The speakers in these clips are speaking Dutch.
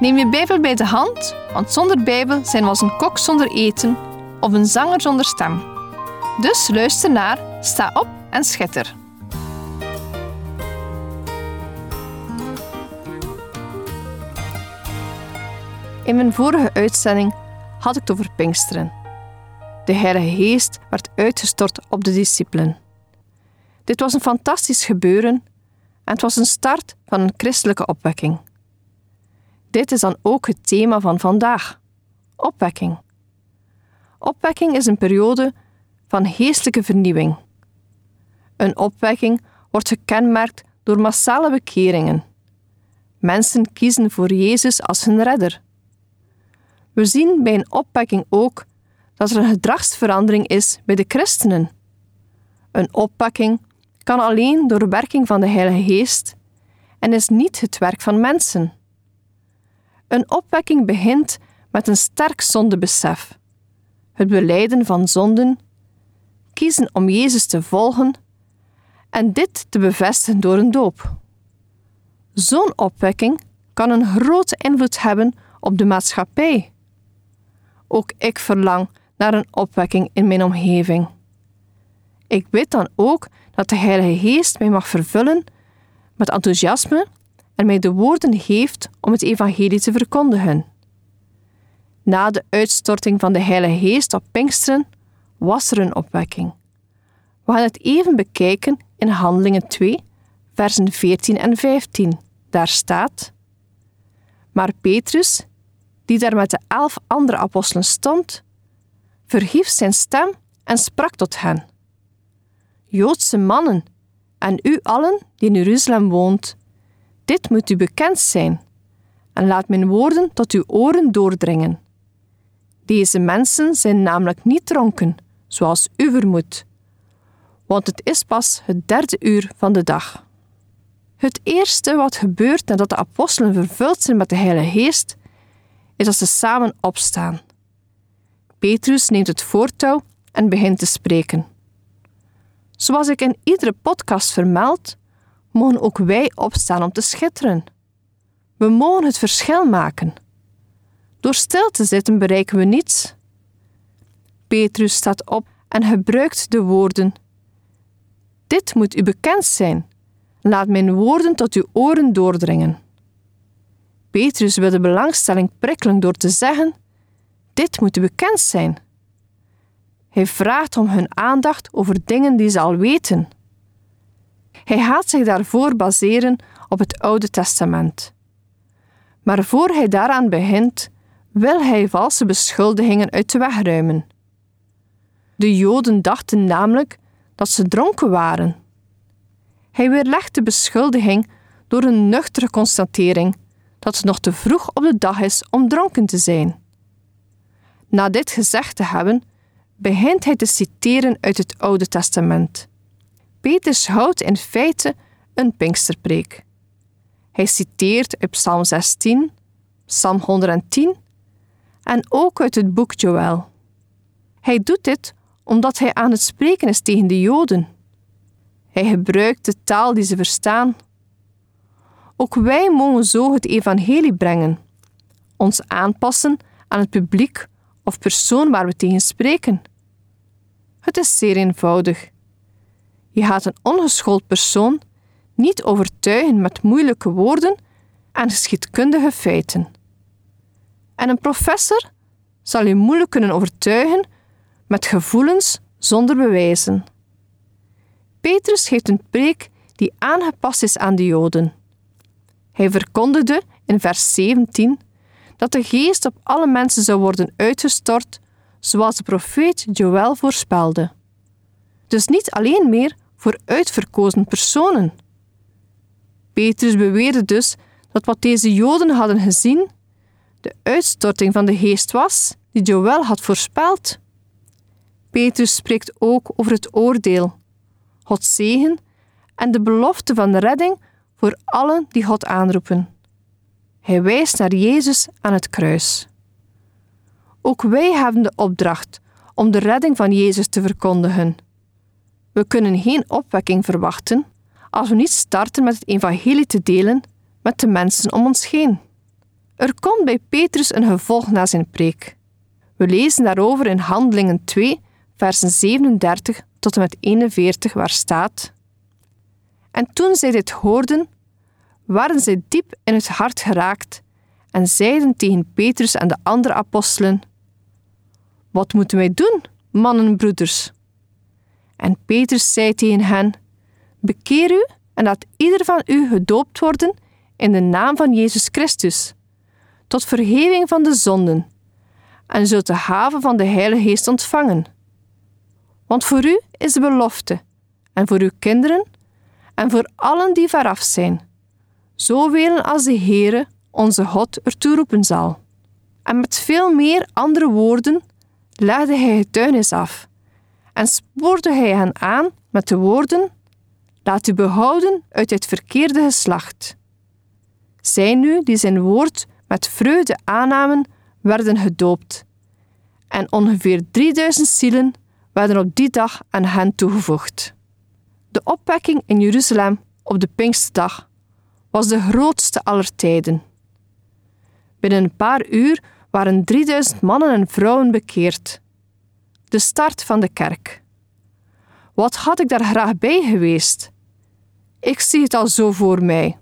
Neem je Bijbel bij de hand, want zonder Bijbel zijn we als een kok zonder eten of een zanger zonder stem. Dus luister naar, sta op en schitter. In mijn vorige uitzending had ik het over Pinksteren. De Heilige Geest werd uitgestort op de discipelen. Dit was een fantastisch gebeuren en het was een start van een christelijke opwekking. Dit is dan ook het thema van vandaag: opwekking. Opwekking is een periode van geestelijke vernieuwing. Een opwekking wordt gekenmerkt door massale bekeringen. Mensen kiezen voor Jezus als hun redder. We zien bij een opwekking ook dat er een gedragsverandering is bij de christenen. Een opwekking kan alleen door werking van de Heilige Geest en is niet het werk van mensen. Een opwekking begint met een sterk zondebesef, het beleiden van zonden, kiezen om Jezus te volgen en dit te bevestigen door een doop. Zo'n opwekking kan een grote invloed hebben op de maatschappij. Ook ik verlang naar een opwekking in mijn omgeving. Ik weet dan ook dat de Heilige Geest mij mag vervullen met enthousiasme en mij de woorden geeft om het evangelie te verkondigen. Na de uitstorting van de Heilige Geest op Pinksteren was er een opwekking. We gaan het even bekijken in Handelingen 2, versen 14 en 15. Daar staat: Maar Petrus, die daar met de elf andere apostelen stond, verhief zijn stem en sprak tot hen: Joodse mannen en u allen die in Jeruzalem woont, dit moet u bekend zijn, en laat mijn woorden tot uw oren doordringen. Deze mensen zijn namelijk niet dronken, zoals u vermoedt, want het is pas het derde uur van de dag. Het eerste wat gebeurt nadat de apostelen vervuld zijn met de Heilige Geest, is dat ze samen opstaan. Petrus neemt het voortouw en begint te spreken. Zoals ik in iedere podcast vermeld, mogen ook wij opstaan om te schitteren. We mogen het verschil maken. Door stil te zitten bereiken we niets. Petrus staat op en gebruikt de woorden: Dit moet u bekend zijn. Laat mijn woorden tot uw oren doordringen. Petrus wil de belangstelling prikkelen door te zeggen: Dit moet u bekend zijn. Hij vraagt om hun aandacht over dingen die ze al weten. Hij gaat zich daarvoor baseren op het Oude Testament. Maar voor hij daaraan begint, wil hij valse beschuldigingen uit de weg ruimen. De Joden dachten namelijk dat ze dronken waren. Hij weerlegt de beschuldiging door een nuchtere constatering dat het nog te vroeg op de dag is om dronken te zijn. Na dit gezegd te hebben, begint hij te citeren uit het Oude Testament. Peters houdt in feite een Pinksterpreek. Hij citeert uit Psalm 16, Psalm 110 en ook uit het boek Joël. Hij doet dit omdat hij aan het spreken is tegen de Joden. Hij gebruikt de taal die ze verstaan. Ook wij mogen zo het evangelie brengen, ons aanpassen aan het publiek of persoon waar we tegen spreken. Het is zeer eenvoudig. Je gaat een ongeschoold persoon niet overtuigen met moeilijke woorden en geschiedkundige feiten. En een professor zal je moeilijk kunnen overtuigen met gevoelens zonder bewijzen. Petrus geeft een preek die aangepast is aan de Joden. Hij verkondigde in vers 17 dat de geest op alle mensen zou worden uitgestort, zoals de profeet Joël voorspelde. Dus niet alleen meer voor uitverkozen personen. Petrus beweerde dus dat wat deze Joden hadden gezien de uitstorting van de geest was die Joël had voorspeld? Petrus spreekt ook over het oordeel, Gods zegen en de belofte van de redding voor allen die God aanroepen. Hij wijst naar Jezus aan het kruis. Ook wij hebben de opdracht om de redding van Jezus te verkondigen. We kunnen geen opwekking verwachten als we niet starten met het evangelie te delen met de mensen om ons heen. Er komt bij Petrus een gevolg na zijn preek. We lezen daarover in Handelingen 2, versen 37 tot en met 41, waar staat: En toen zij dit hoorden, waren zij diep in het hart geraakt en zeiden tegen Petrus en de andere apostelen: Wat moeten wij doen, mannen en broeders? En Petrus zei tegen hen: Bekeer u en laat ieder van u gedoopt worden in de naam van Jezus Christus, tot vergeving van de zonden, en zult de haven van de Heilige Geest ontvangen. Want voor u is de belofte, en voor uw kinderen, en voor allen die veraf zijn, zoveel als de Heere, onze God, ertoe roepen zal. En met veel meer andere woorden legde hij getuigenis af en spoorde hij hen aan met de woorden: Laat u behouden uit het verkeerde geslacht. Zij nu die zijn woord met vreugde aannamen, werden gedoopt. En ongeveer 3000 zielen werden op die dag aan hen toegevoegd. De opwekking in Jeruzalem op de Pinksterdag was de grootste aller tijden. Binnen een paar uur waren 3000 mannen en vrouwen bekeerd. De start van de kerk. Wat had ik daar graag bij geweest? Ik zie het al zo voor mij.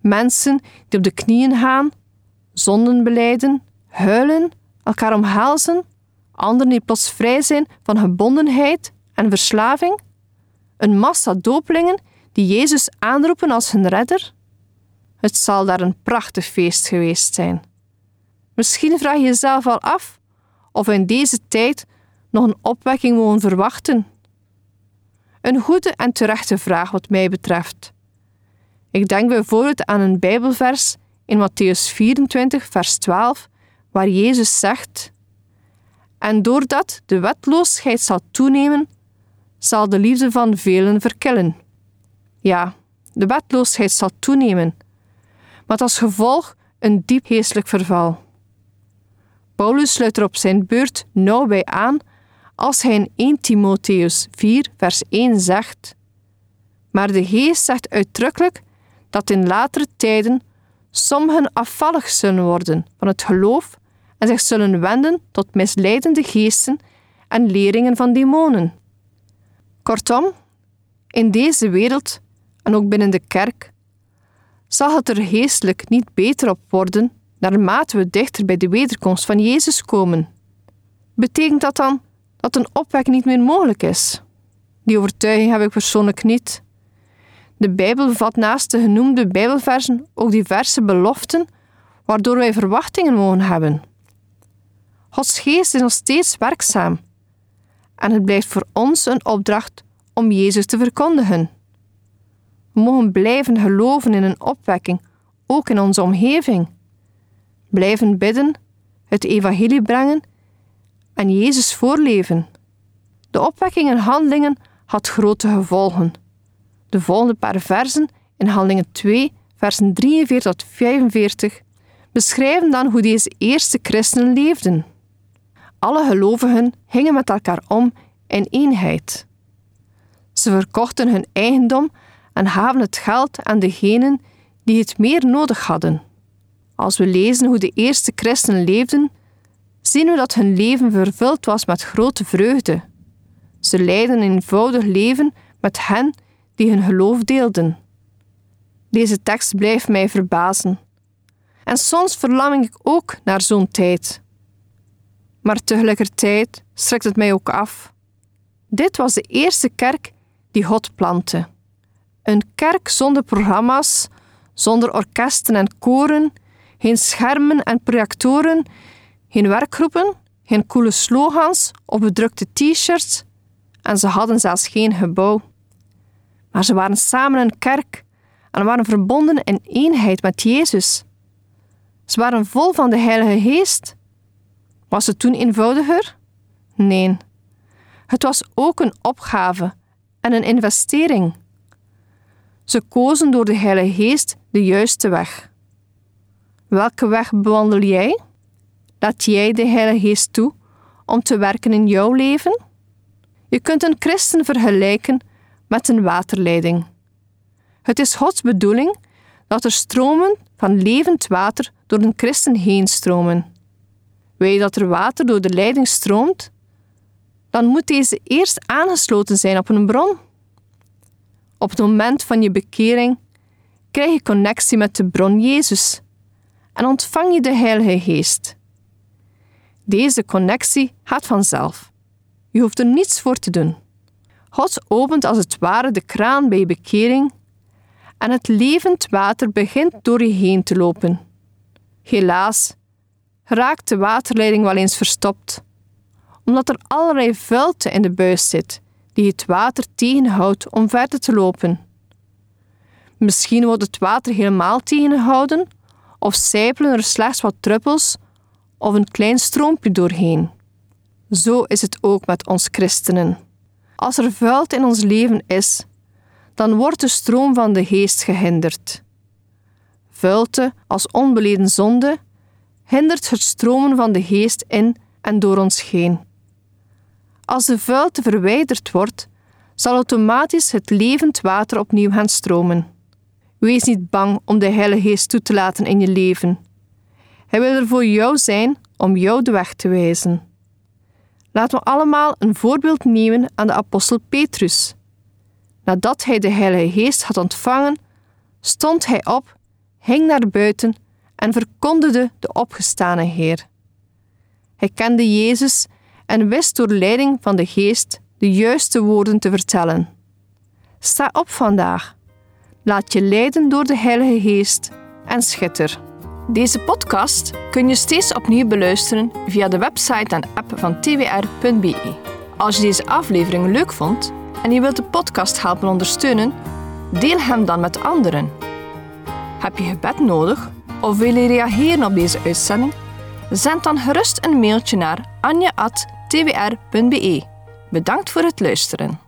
Mensen die op de knieën gaan, zonden beleiden, huilen, elkaar omhelzen, anderen die plots vrij zijn van gebondenheid en verslaving, een massa dopelingen die Jezus aanroepen als hun redder. Het zal daar een prachtig feest geweest zijn. Misschien vraag je jezelf al af of in deze tijd nog een opwekking mogen verwachten. Een goede en terechte vraag wat mij betreft. Ik denk bijvoorbeeld aan een Bijbelvers in Matthäus 24, vers 12, waar Jezus zegt: En doordat de wetloosheid zal toenemen, zal de liefde van velen verkillen. Ja, de wetloosheid zal toenemen, met als gevolg een diep geestelijk verval. Paulus sluit er op zijn beurt nauw bij aan als hij in 1 Timotheus 4, vers 1 zegt: Maar de Geest zegt uitdrukkelijk dat in latere tijden sommigen afvallig zullen worden van het geloof en zich zullen wenden tot misleidende geesten en leringen van demonen. Kortom, in deze wereld en ook binnen de kerk zal het er geestelijk niet beter op worden naarmate we dichter bij de wederkomst van Jezus komen. Betekent dat dan dat een opwekking niet meer mogelijk is? Die overtuiging heb ik persoonlijk niet. De Bijbel bevat naast de genoemde Bijbelversen ook diverse beloften waardoor wij verwachtingen mogen hebben. Gods geest is nog steeds werkzaam en het blijft voor ons een opdracht om Jezus te verkondigen. We mogen blijven geloven in een opwekking, ook in onze omgeving. Blijven bidden, het evangelie brengen en Jezus voorleven. De opwekking en handelingen had grote gevolgen. De volgende paar versen in Handelingen 2, versen 43 tot 45 beschrijven dan hoe deze eerste christenen leefden. Alle gelovigen gingen met elkaar om in eenheid. Ze verkochten hun eigendom en gaven het geld aan degenen die het meer nodig hadden. Als we lezen hoe de eerste christenen leefden, zien we dat hun leven vervuld was met grote vreugde. Ze leidden een eenvoudig leven met hen die hun geloof deelden. Deze tekst blijft mij verbazen. En soms verlang ik ook naar zo'n tijd. Maar tegelijkertijd strekt het mij ook af. Dit was de eerste kerk die God plantte. Een kerk zonder programma's, zonder orkesten en koren, geen schermen en projectoren, geen werkgroepen, geen coole slogans of bedrukte t-shirts en ze hadden zelfs geen gebouw. Maar ze waren samen een kerk en waren verbonden in eenheid met Jezus. Ze waren vol van de Heilige Geest. Was het toen eenvoudiger? Nee. Het was ook een opgave en een investering. Ze kozen door de Heilige Geest de juiste weg. Welke weg bewandel jij? Laat jij de Heilige Geest toe om te werken in jouw leven? Je kunt een christen vergelijken met een waterleiding. Het is Gods bedoeling dat er stromen van levend water door een christen heen stromen. Wil je dat er water door de leiding stroomt? Dan moet deze eerst aangesloten zijn op een bron. Op het moment van je bekering krijg je connectie met de bron Jezus en ontvang je de Heilige Geest. Deze connectie gaat vanzelf. Je hoeft er niets voor te doen. God opent als het ware de kraan bij je bekering en het levend water begint door je heen te lopen. Helaas raakt de waterleiding wel eens verstopt, omdat er allerlei vuilte in de buis zit die het water tegenhoudt om verder te lopen. Misschien wordt het water helemaal tegengehouden, of sijpelen er slechts wat druppels of een klein stroompje doorheen. Zo is het ook met ons christenen. Als er vuilte in ons leven is, dan wordt de stroom van de geest gehinderd. Vuilte als onbeleden zonde hindert het stromen van de geest in en door ons heen. Als de vuilte verwijderd wordt, zal automatisch het levend water opnieuw gaan stromen. Wees niet bang om de Heilige Geest toe te laten in je leven. Hij wil er voor jou zijn om jou de weg te wijzen. Laten we allemaal een voorbeeld nemen aan de apostel Petrus. Nadat hij de Heilige Geest had ontvangen, stond hij op, ging naar buiten en verkondigde de opgestane Heer. Hij kende Jezus en wist door leiding van de Geest de juiste woorden te vertellen. Sta op vandaag. Laat je leiden door de Heilige Geest en schitter. Deze podcast kun je steeds opnieuw beluisteren via de website en app van twr.be. Als je deze aflevering leuk vond en je wilt de podcast helpen ondersteunen, deel hem dan met anderen. Heb je gebed nodig of wil je reageren op deze uitzending? Zend dan gerust een mailtje naar anja.twr.be. Bedankt voor het luisteren.